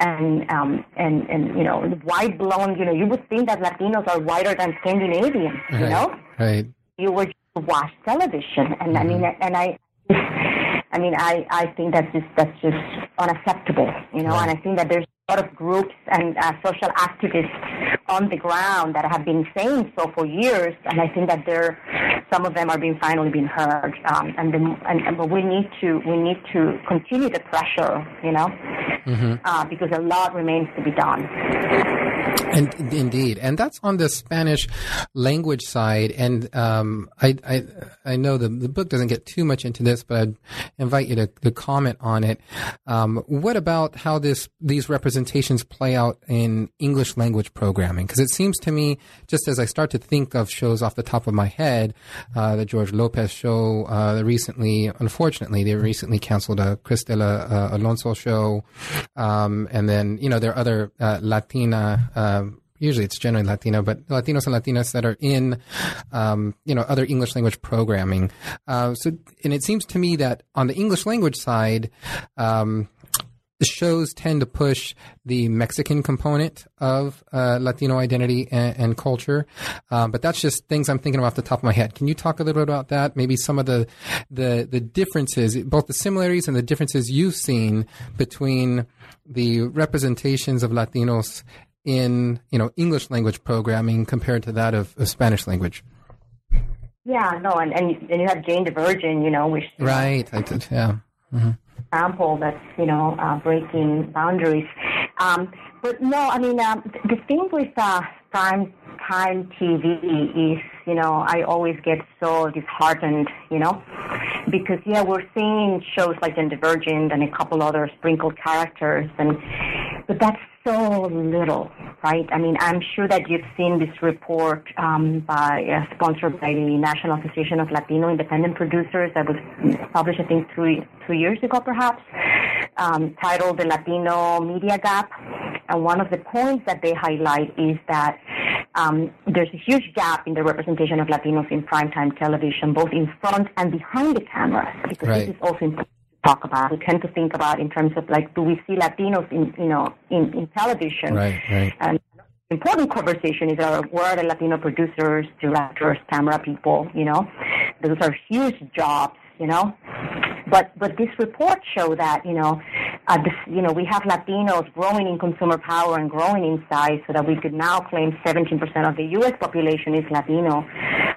and, um, and, and, you know, white blonde, you know, you would think that Latinos are whiter than Scandinavians, you know? Right. You would watch television. And mm-hmm. I mean, and I, I mean, I, I think that's just, that's just unacceptable, you know, right. and I think that there's a lot of groups and uh, social activists on the ground that have been saying so for years, and I think that they're some of them are being finally being heard. Um, and, the, and, and but we need to we need to continue the pressure, you know, mm-hmm. uh, because a lot remains to be done. And indeed, and that's on the Spanish language side. And um, I, I, I know the the book doesn't get too much into this, but I'd invite you to, to comment on it. Um, what about how this these representations play out in English language programming? Because it seems to me, just as I start to think of shows off the top of my head, uh, the George Lopez show, uh, recently, unfortunately, they recently canceled a Cristela uh, Alonzo show, um, and then you know there are other uh, Latina. Usually it's generally Latino, but Latinos and Latinas that are in, um, you know, other English language programming. Uh, so, and it seems to me that on the English language side, um, the shows tend to push the Mexican component of uh, Latino identity and, and culture, um, but that's just things I'm thinking of off the top of my head. Can you talk a little bit about that? Maybe some of the the the differences, both the similarities and the differences you've seen between the representations of Latinos in you know English language programming compared to that of, of Spanish language. Yeah, no, and, and and you have Jane the Virgin, you know, which right, I did, yeah. Mm-hmm. Example that's you know uh, breaking boundaries, um, but no, I mean um, the thing with uh, prime time TV is you know I always get so disheartened, you know, because yeah we're seeing shows like Jane the Virgin and a couple other sprinkled characters, and but that's so little, right? I mean, I'm sure that you've seen this report um, by uh, sponsored by the National Association of Latino Independent Producers that was published, I think, three two years ago, perhaps, um, titled "The Latino Media Gap." And one of the points that they highlight is that um, there's a huge gap in the representation of Latinos in primetime television, both in front and behind the cameras, because right. this is also important talk about. We tend to think about in terms of like, do we see Latinos in, you know, in, in television? Right, right. And important conversation is our, where are the Latino producers, directors, camera people, you know? Those are huge jobs, you know? But, but this report show that, you know, uh, this, you know, we have Latinos growing in consumer power and growing in size so that we could now claim 17% of the U.S. population is Latino.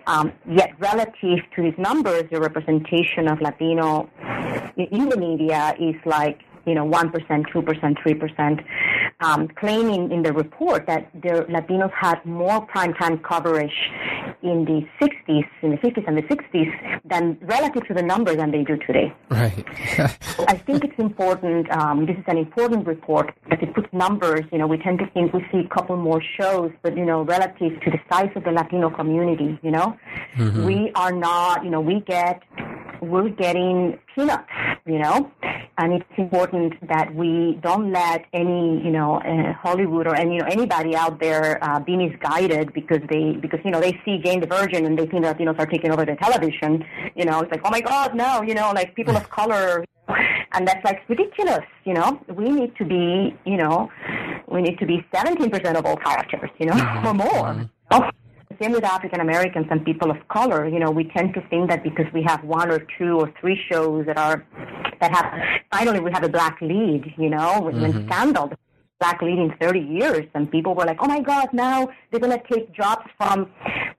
Um, yet relative to these numbers, the representation of Latino in the media is like you know, 1%, 2%, 3%, um, claiming in the report that the Latinos had more primetime coverage in the 60s, in the 50s and the 60s, than relative to the numbers than they do today. Right. I think it's important. Um, this is an important report because it puts numbers. You know, we tend to think we see a couple more shows, but you know, relative to the size of the Latino community, you know, mm-hmm. we are not. You know, we get we're getting peanuts, you know, and it's important that we don't let any, you know, uh, Hollywood or any, you know, anybody out there uh, be misguided because they, because you know, they see Jane the Virgin and they think that Latinos are taking over the television. You know, it's like, oh my God, no, you know, like people of color, and that's like ridiculous. You know, we need to be, you know, we need to be 17% of all characters, you know, mm-hmm. or more. Mm-hmm same with African Americans and people of color. You know, we tend to think that because we have one or two or three shows that are that have finally we have a black lead. You know, when, mm-hmm. when Scandal, black lead in 30 years, and people were like, "Oh my God, now they're gonna take jobs from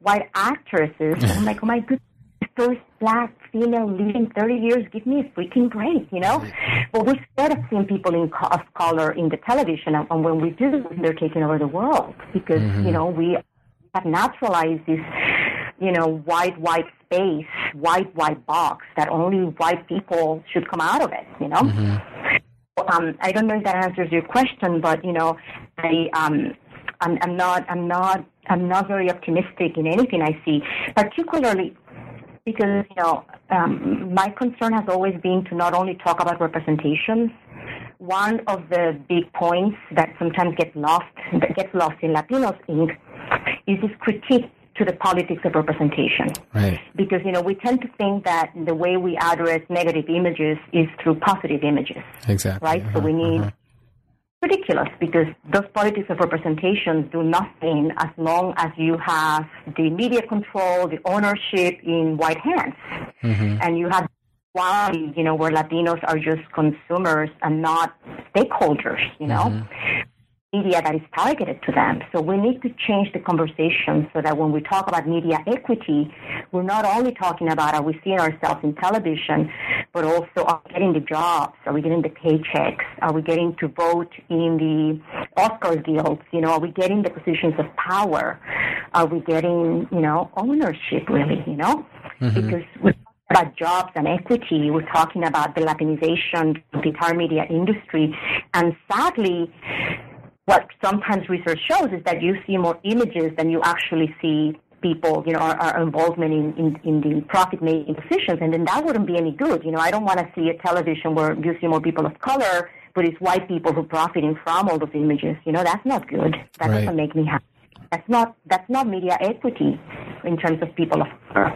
white actresses." and I'm like, "Oh my goodness." First black female lead in 30 years, give me a freaking break, you know? But we're scared of seeing people in co- of color in the television, and, and when we do, they're taking over the world because, mm-hmm. you know, we have naturalized this, you know, white, white space, white, white box that only white people should come out of it, you know? Mm-hmm. Um, I don't know if that answers your question, but, you know, I, um, I'm, I'm not, I'm not, I'm not very optimistic in anything I see, particularly because, you know, um, my concern has always been to not only talk about representation, one of the big points that sometimes gets lost, that gets lost in Latinos Inc is this critique to the politics of representation. Right. Because, you know, we tend to think that the way we address negative images is through positive images. Exactly. Right? Uh-huh. So we need uh-huh. ridiculous because those politics of representation do nothing as long as you have the media control, the ownership in white hands. Mm-hmm. And you have why, you know, where Latinos are just consumers and not stakeholders, you know. Mm-hmm. Media that is targeted to them. So we need to change the conversation so that when we talk about media equity, we're not only talking about are we seeing ourselves in television, but also are we getting the jobs? Are we getting the paychecks? Are we getting to vote in the Oscar guilds? You know, are we getting the positions of power? Are we getting, you know, ownership really, you know? Mm-hmm. Because we're talking about jobs and equity. We're talking about the Latinization of the entire media industry. And sadly, what sometimes research shows is that you see more images than you actually see people, you know, our, our involvement in, in, in the profit-making positions, and then that wouldn't be any good. You know, I don't want to see a television where you see more people of color, but it's white people who are profiting from all those images. You know, that's not good. That right. doesn't make me happy. That's not that's not media equity in terms of people of color.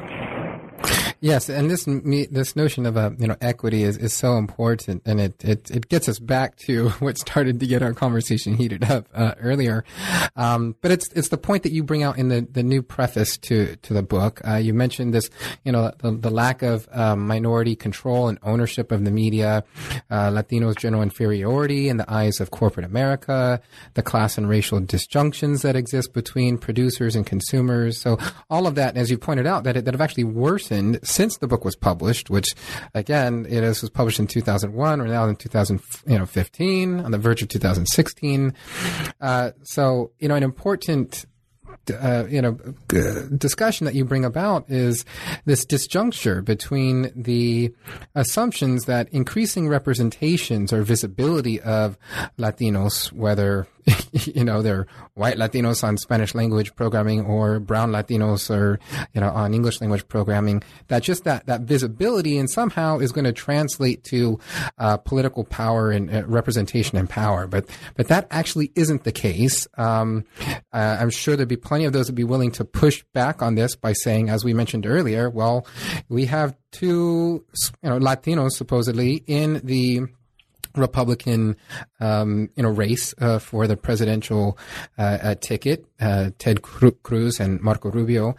Yes, and this this notion of uh, you know equity is, is so important, and it, it, it gets us back to what started to get our conversation heated up uh, earlier. Um, but it's it's the point that you bring out in the, the new preface to to the book. Uh, you mentioned this, you know, the, the lack of um, minority control and ownership of the media, uh, Latinos' general inferiority in the eyes of corporate America, the class and racial disjunctions that exist between producers and consumers. So all of that, as you pointed out, that it, that have actually worsened since the book was published, which again, it is, was published in 2001. We're now in 2015, on the verge of 2016. Uh, so, you know, an important uh, you know discussion that you bring about is this disjuncture between the assumptions that increasing representations or visibility of Latinos, whether you know, they're white Latinos on Spanish language programming or brown Latinos or, you know, on English language programming, that just that, that visibility and somehow is going to translate to uh, political power and uh, representation and power. But, but that actually isn't the case. Um, uh, I'm sure there'd be plenty of those that would be willing to push back on this by saying, as we mentioned earlier, well, we have two, you know, Latinos supposedly in the Republican, um, you know, race uh, for the presidential uh, uh, ticket, uh, Ted Cruz and Marco Rubio,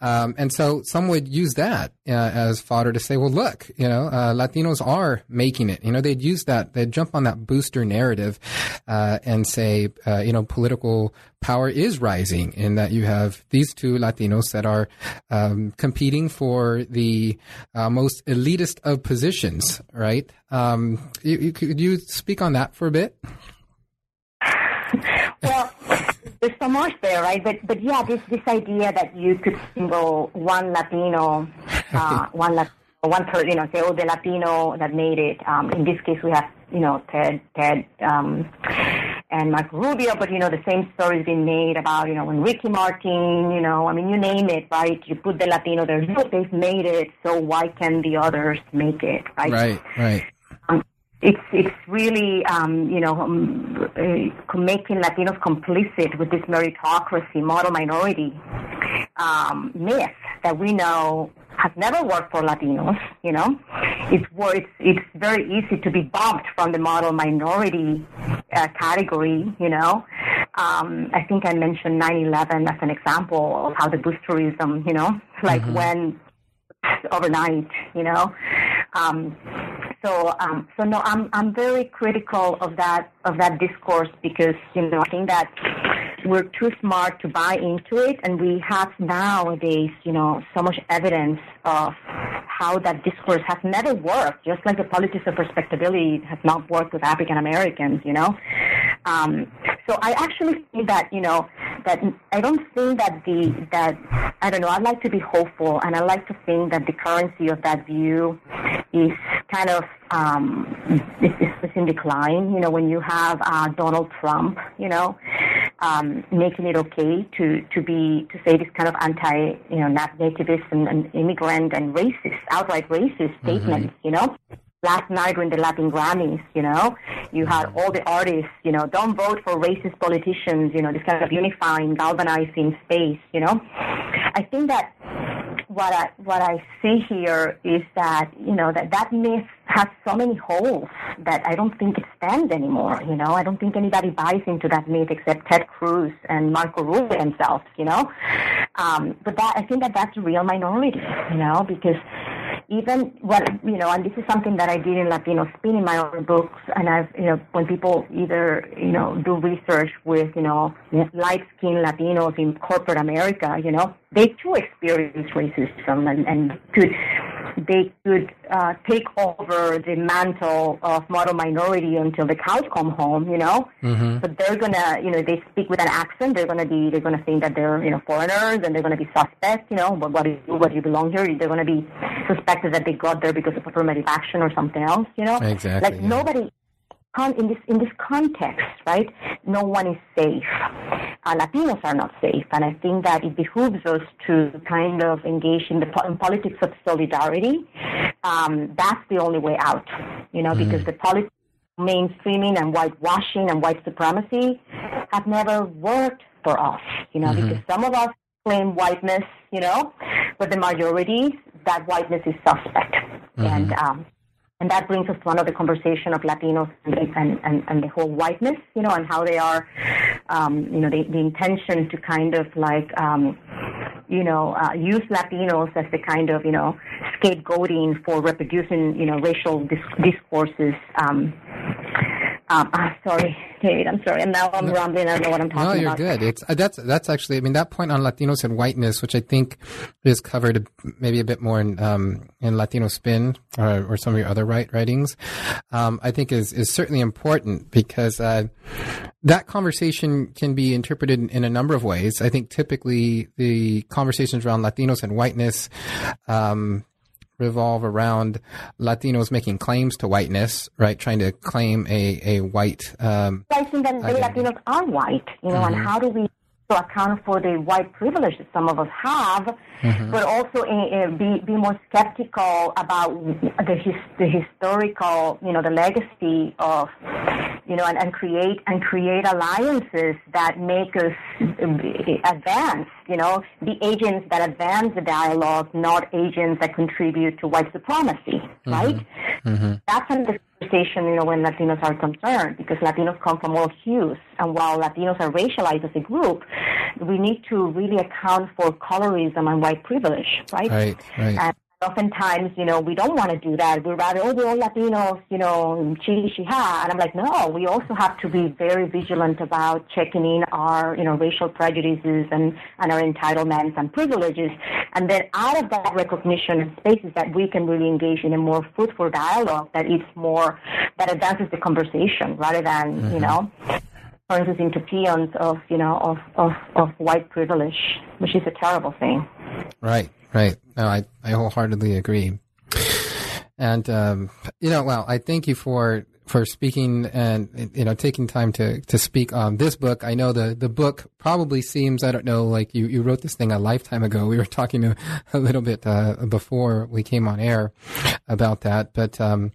um, and so some would use that uh, as fodder to say, well, look, you know, uh, Latinos are making it. You know, they'd use that, they'd jump on that booster narrative and say, you know, political power is rising in that you have these two Latinos that are um, competing for the most elitist of positions, right? Um, you, you, could you speak on that for a bit? well, there's so much there, right? But but yeah, this this idea that you could single one Latino, uh, one Latino, one person, you know, say, oh, the Latino that made it. Um, in this case, we have, you know, Ted, Ted, um, and Marco Rubio, but you know, the same story's been made about, you know, when Ricky Martin, you know, I mean, you name it, right? You put the Latino there, look, they've made it, so why can the others make it, right? Right, right. It's it's really um, you know um, uh, making Latinos complicit with this meritocracy model minority um, myth that we know has never worked for Latinos. You know, it's it's it's very easy to be bumped from the model minority uh, category. You know, um, I think I mentioned 9/11 as an example of how the boosterism. You know, like mm-hmm. when overnight. You know, um, so um, so no, I'm I'm very critical of that of that discourse because you know I think that we're too smart to buy into it, and we have nowadays, you know, so much evidence of how that discourse has never worked. Just like the politics of respectability has not worked with African Americans, you know. Um, so I actually think that, you know, that I don't think that the that I don't know. I like to be hopeful, and I like to think that the currency of that view is kind of um, is, is in decline. You know, when you have uh, Donald Trump, you know, um, making it okay to, to be to say this kind of anti you know nativist and, and immigrant and racist outright racist mm-hmm. statements mm-hmm. you know last night during the Latin Grammys you know you had all the artists you know don't vote for racist politicians you know this kind of unifying galvanizing space you know I think that what I what I see here is that you know that that myth has so many holes that I don't think it stands anymore. You know, I don't think anybody buys into that myth except Ted Cruz and Marco Rubio himself. You know, um, but that I think that that's a real minority. You know, because even well, you know, and this is something that I did in Latino Spin in my own books, and I've, you know, when people either, you know, do research with, you know, light-skinned Latinos in corporate America, you know, they too experience racism and, and could they could uh, take over the mantle of model minority until the cows come home, you know. Mm-hmm. But they're gonna, you know, they speak with an accent. They're gonna be, they're gonna think that they're, you know, foreigners, and they're gonna be suspect, you know. But what do you, what do you belong here? They're gonna be suspected that they got there because of affirmative action or something else, you know. Exactly. Like yeah. nobody in this in this context, right? No one is safe. Uh, Latinos are not safe, and I think that it behooves us to kind of engage in the in politics of solidarity. Um, that's the only way out, you know, mm-hmm. because the politics mainstreaming and whitewashing and white supremacy have never worked for us, you know, mm-hmm. because some of us claim whiteness, you know, but the majority that whiteness is suspect, mm-hmm. and um, and that brings us to another conversation of Latinos and, and, and, and the whole whiteness, you know, and how they are, um, you know, the, the intention to kind of like, um, you know, uh, use Latinos as the kind of, you know, scapegoating for reproducing, you know, racial discourses. Um, um, ah, sorry, David. I'm sorry. And now I'm no, rambling. I don't know what I'm talking about. No, you're about. good. It's uh, that's that's actually. I mean, that point on Latinos and whiteness, which I think is covered maybe a bit more in um, in Latino Spin or, or, some of your other right writings. Um, I think is is certainly important because uh, that conversation can be interpreted in, in, a number of ways. I think typically the conversations around Latinos and whiteness um, revolve around Latinos making claims to whiteness, right? Trying to claim a, a white. Um, I think that the Latinos are white, you know, mm-hmm. and how do we account for the white privilege that some of us have, mm-hmm. but also uh, be, be more skeptical about the, his, the historical, you know, the legacy of you know, and, and create and create alliances that make us advance, you know, the agents that advance the dialogue, not agents that contribute to white supremacy, mm-hmm. right? Mm-hmm. That's the conversation, you know, when Latinos are concerned, because Latinos come from all hues, and while Latinos are racialized as a group, we need to really account for colorism and white privilege, right? Right, right. And oftentimes, you know, we don't want to do that. We're rather, oh, we're all Latinos, you know, chi, chiha. And I'm like, no, we also have to be very vigilant about checking in our, you know, racial prejudices and, and our entitlements and privileges. And then out of that recognition and spaces that we can really engage in a more fruitful dialogue that is more, that advances the conversation rather than, mm-hmm. you know, turns us into peons of, you know, of, of, of white privilege, which is a terrible thing. Right. Right. No, I, I wholeheartedly agree. And, um, you know, well, I thank you for, for speaking and, you know, taking time to, to speak on this book. I know the, the book probably seems, I don't know, like you, you wrote this thing a lifetime ago. We were talking a, a little bit, uh, before we came on air about that. But, um,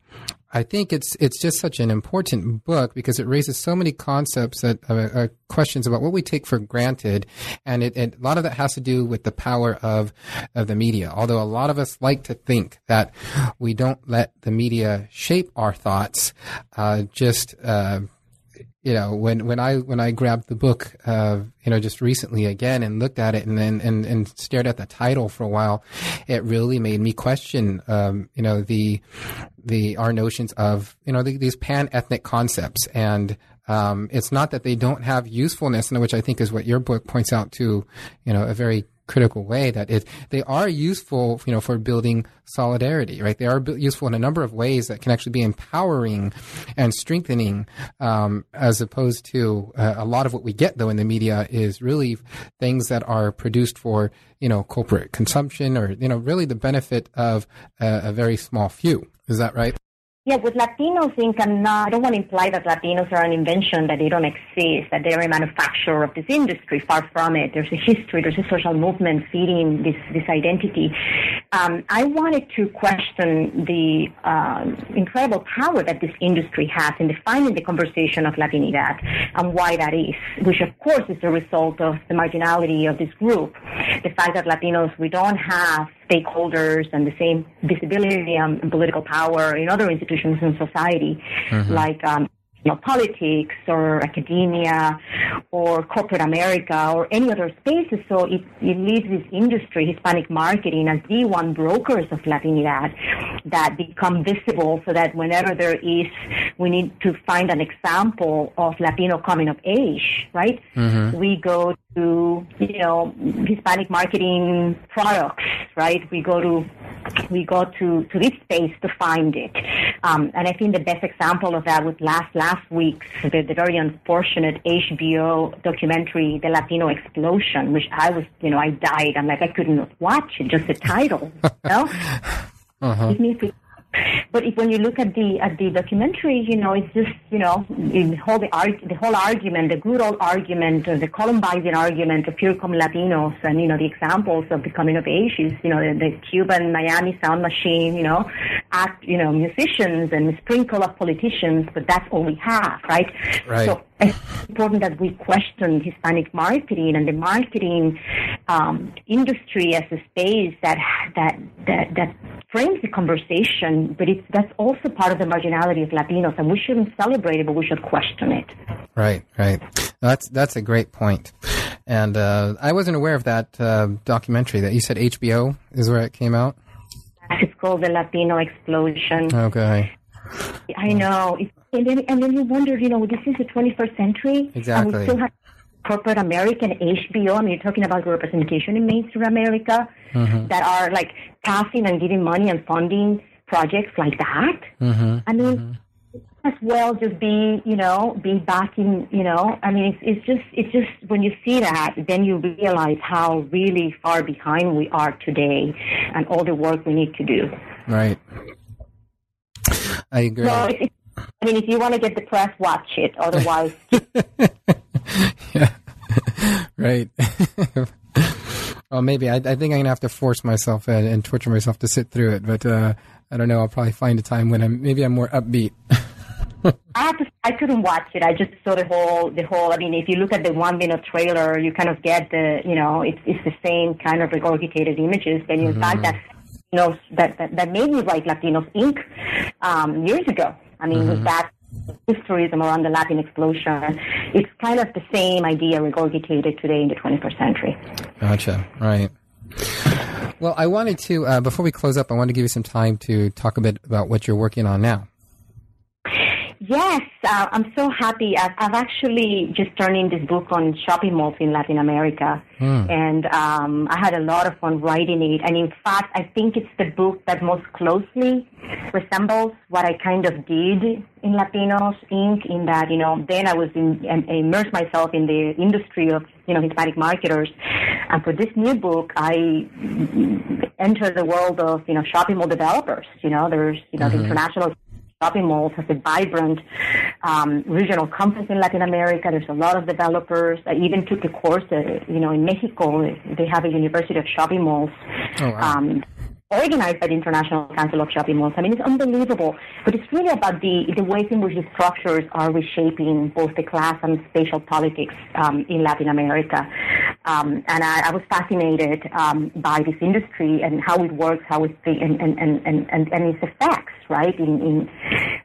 I think it's it's just such an important book because it raises so many concepts that uh, uh, questions about what we take for granted, and it, it, a lot of that has to do with the power of of the media. Although a lot of us like to think that we don't let the media shape our thoughts, uh, just uh, you know, when, when I when I grabbed the book, uh, you know, just recently again and looked at it and then and, and stared at the title for a while, it really made me question, um, you know, the the our notions of you know the, these pan ethnic concepts. And um, it's not that they don't have usefulness, which I think is what your book points out to, you know, a very critical way that it, they are useful, you know, for building solidarity, right? They are useful in a number of ways that can actually be empowering and strengthening, um, as opposed to uh, a lot of what we get though in the media is really things that are produced for, you know, corporate consumption or, you know, really the benefit of a, a very small few. Is that right? Yeah, with Latinos Inc., I'm not, I don't want to imply that Latinos are an invention, that they don't exist, that they're a manufacturer of this industry. Far from it. There's a history, there's a social movement feeding this, this identity. Um, I wanted to question the uh, incredible power that this industry has in defining the conversation of Latinidad and why that is, which of course is the result of the marginality of this group. The fact that Latinos, we don't have stakeholders and the same visibility and political power in other institutions in society, mm-hmm. like um, you know, politics or academia or corporate America or any other spaces. So it, it leaves this industry, Hispanic marketing, as the one brokers of Latinidad that become visible so that whenever there is, we need to find an example of Latino coming of age, right? Mm-hmm. We go to, you know, Hispanic marketing products, right? We go to we go to, to this space to find it. Um, and I think the best example of that was last last week's the, the, very unfortunate HBO documentary, The Latino Explosion, which I was, you know, I died. I'm like, I couldn't watch it, just the title. you know? uh-huh. But if, when you look at the at the documentary, you know, it's just you know the whole the, arg- the whole argument, the good old argument, uh, the Columbine argument of pure come Latinos, and you know the examples of the coming of age is you know the, the Cuban Miami sound machine, you know, act you know musicians and a sprinkle of politicians, but that's all we have, right? Right. So it's important that we question Hispanic marketing and the marketing um, industry as a space that that that that frames the conversation, but it's that's also part of the marginality of Latinos, and we shouldn't celebrate it, but we should question it. Right, right. That's that's a great point. And uh, I wasn't aware of that uh, documentary that you said HBO is where it came out. It's called the Latino Explosion. Okay. I know. and then and then you wonder, you know, this is the 21st century, exactly. and we still have corporate American HBO. I mean, you're talking about representation in mainstream America mm-hmm. that are like passing and giving money and funding projects like that. Mm-hmm. I mean. Mm-hmm. As well, just be you know, be back in you know. I mean, it's, it's just it's just when you see that, then you realize how really far behind we are today, and all the work we need to do. Right. I agree. I mean, if you want to get depressed, watch it. Otherwise, yeah, right. well, maybe I, I, think I'm gonna have to force myself and, and torture myself to sit through it. But uh, I don't know. I'll probably find a time when I'm maybe I'm more upbeat. I have to, I couldn't watch it. I just saw the whole the whole. I mean, if you look at the one minute trailer, you kind of get the you know it's it's the same kind of regurgitated images. And you mm-hmm. fact, that know that, that that made me write Latinos Inc. Um, years ago. I mean, mm-hmm. that historism around the Latin explosion. It's kind of the same idea regurgitated today in the 21st century. Gotcha. Right. Well, I wanted to, uh, before we close up, I wanted to give you some time to talk a bit about what you're working on now. Yes, uh, I'm so happy. I've, I've, actually just turned in this book on shopping malls in Latin America, mm. and um, I had a lot of fun writing it. And in fact, I think it's the book that most closely resembles what I kind of did in Latinos Inc. In that, you know, then I was in, immersed myself in the industry of you know Hispanic marketers, and for this new book, I entered the world of you know shopping mall developers. You know, there's you know mm-hmm. the international shopping malls has a vibrant um, regional campus in Latin America. There's a lot of developers. I even took a course, uh, you know, in Mexico. They have a University of Shopping Malls. Oh, wow. um, organized by the International Council of Shopping Malls. I mean, it's unbelievable. But it's really about the, the ways in which the structures are reshaping both the class and spatial politics um, in Latin America. Um, and I, I, was fascinated um, by this industry and how it works, how it and, and, and, and, and its effects, right? In, in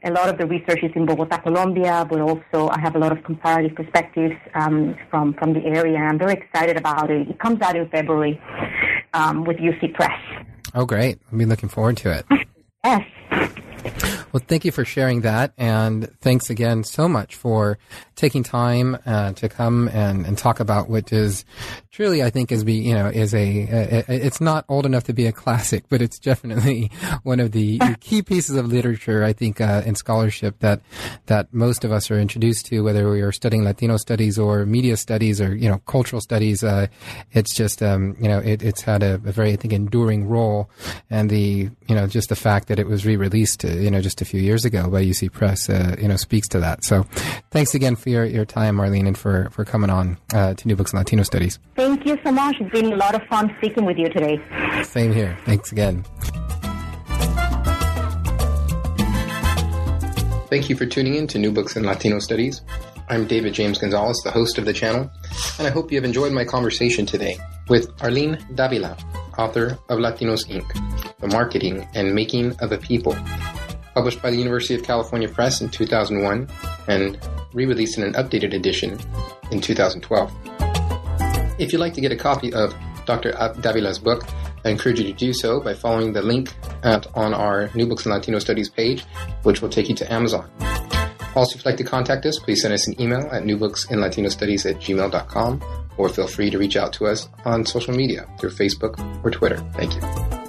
a lot of the research is in Bogota, Colombia, but also I have a lot of comparative perspectives um, from, from the area. I'm very excited about it. It comes out in February um, with UC Press. Oh, great. I'll be looking forward to it. Yes. Well, thank you for sharing that. And thanks again so much for taking time uh, to come and, and talk about what is truly, I think, is be you know is a, a, a, it's not old enough to be a classic, but it's definitely one of the, the key pieces of literature I think uh, in scholarship that that most of us are introduced to, whether we are studying Latino studies or media studies or you know cultural studies. Uh, it's just um, you know it, it's had a, very I think enduring role, and the you know just the fact that it was re-released uh, you know just a few years ago by UC Press uh, you know speaks to that. So thanks again for your, your time, Arlene, and for for coming on uh, to New Books in Latino Studies. Thank you so much. It's been a lot of fun speaking with you today. Same here. Thanks again. Thank you for tuning in to New Books in Latino Studies. I'm David James Gonzalez, the host of the channel, and I hope you have enjoyed my conversation today with Arlene Davila, author of Latinos Inc., The Marketing and Making of a People. Published by the University of California Press in 2001 and re-released in an updated edition in 2012. If you'd like to get a copy of Dr. Davila's book, I encourage you to do so by following the link at, on our New Books in Latino Studies page, which will take you to Amazon. Also, if you'd like to contact us, please send us an email at newbooksinlatinostudies at gmail.com or feel free to reach out to us on social media through Facebook or Twitter. Thank you.